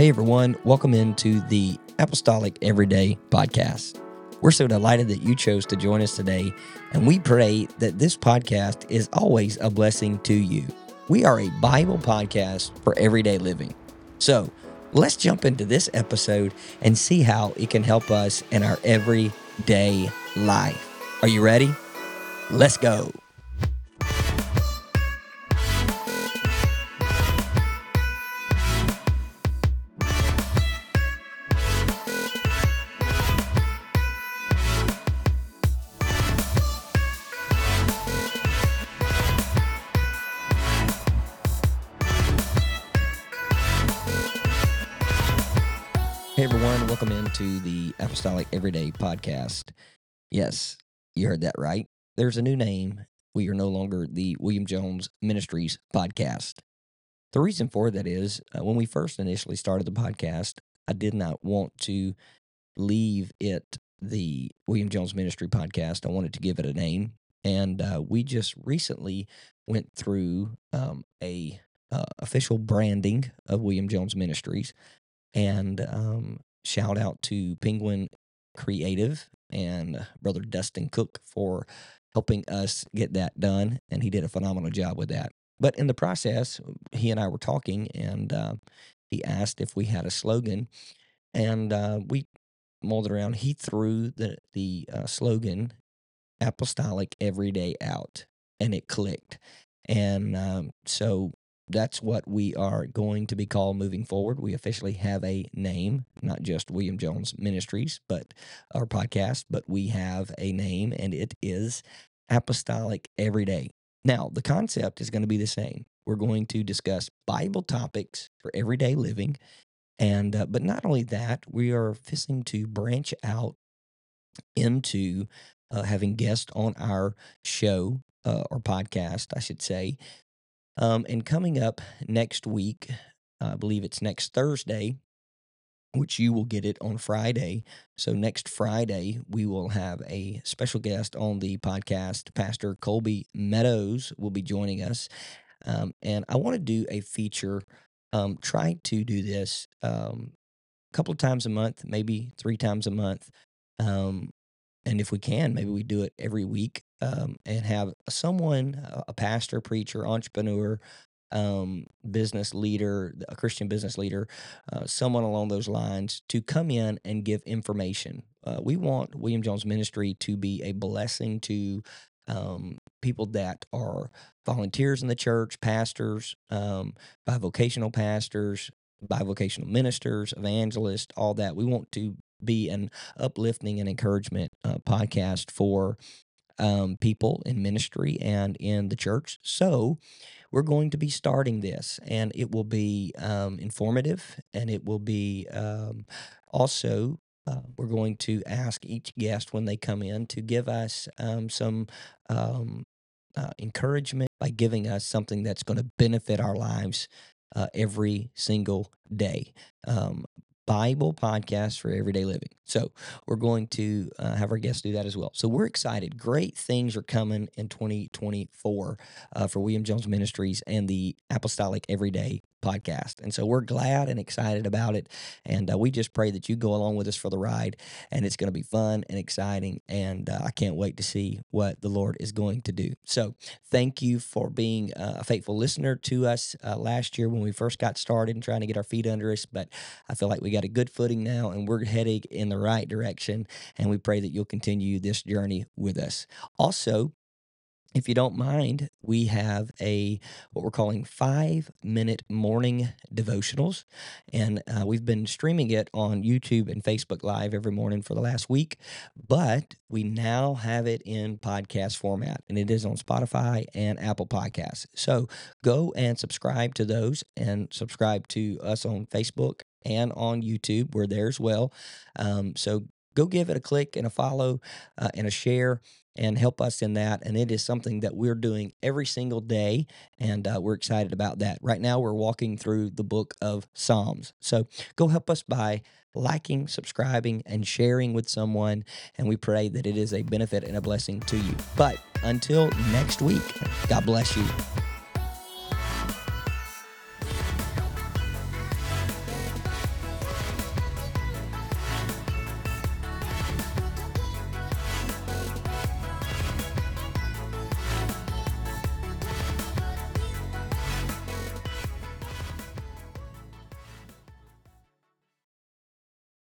Hey everyone, welcome into the Apostolic Everyday Podcast. We're so delighted that you chose to join us today, and we pray that this podcast is always a blessing to you. We are a Bible podcast for everyday living. So let's jump into this episode and see how it can help us in our everyday life. Are you ready? Let's go. Hey everyone, welcome into the Apostolic Everyday Podcast. Yes, you heard that right. There's a new name. We are no longer the William Jones Ministries Podcast. The reason for that is uh, when we first initially started the podcast, I did not want to leave it the William Jones Ministry Podcast. I wanted to give it a name. And uh, we just recently went through um, a uh, official branding of William Jones Ministries and um, shout out to Penguin Creative and brother Dustin Cook for helping us get that done. And he did a phenomenal job with that. But in the process, he and I were talking, and uh, he asked if we had a slogan, and uh, we molded around. He threw the the uh, slogan "Apostolic Every Day" out, and it clicked. And um, so that's what we are going to be called moving forward. We officially have a name, not just William Jones Ministries, but our podcast, but we have a name and it is Apostolic Everyday. Now, the concept is going to be the same. We're going to discuss Bible topics for everyday living. And, uh, but not only that, we are fixing to branch out into uh, having guests on our show uh, or podcast, I should say, um, and coming up next week, I believe it's next Thursday, which you will get it on Friday. So next Friday, we will have a special guest on the podcast. Pastor Colby Meadows will be joining us. Um, and I want to do a feature, um, try to do this um, a couple of times a month, maybe three times a month. Um, and if we can, maybe we do it every week um, and have someone, a pastor, preacher, entrepreneur, um, business leader, a Christian business leader, uh, someone along those lines to come in and give information. Uh, we want William Jones Ministry to be a blessing to um, people that are volunteers in the church, pastors, um, bivocational pastors, bivocational ministers, evangelists, all that. We want to be an uplifting and encouragement uh, podcast for um, people in ministry and in the church. So we're going to be starting this, and it will be um, informative, and it will be um, also. Uh, we're going to ask each guest when they come in to give us um, some um, uh, encouragement by giving us something that's going to benefit our lives uh, every single day. Um, Bible podcast for everyday living. So we're going to uh, have our guests do that as well. So we're excited. Great things are coming in 2024 uh, for William Jones Ministries and the Apostolic Everyday podcast. And so we're glad and excited about it. And uh, we just pray that you go along with us for the ride. And it's going to be fun and exciting. And uh, I can't wait to see what the Lord is going to do. So thank you for being uh, a faithful listener to us uh, last year when we first got started and trying to get our feet under us. But I feel like we got a good footing now and we're heading in the right direction. And we pray that you'll continue this journey with us. Also, if you don't mind, we have a what we're calling five minute morning devotionals, and uh, we've been streaming it on YouTube and Facebook Live every morning for the last week. But we now have it in podcast format, and it is on Spotify and Apple Podcasts. So go and subscribe to those, and subscribe to us on Facebook and on YouTube. We're there as well. Um, so go give it a click and a follow uh, and a share and help us in that. And it is something that we're doing every single day. And uh, we're excited about that. Right now, we're walking through the book of Psalms. So go help us by liking, subscribing, and sharing with someone. And we pray that it is a benefit and a blessing to you. But until next week, God bless you.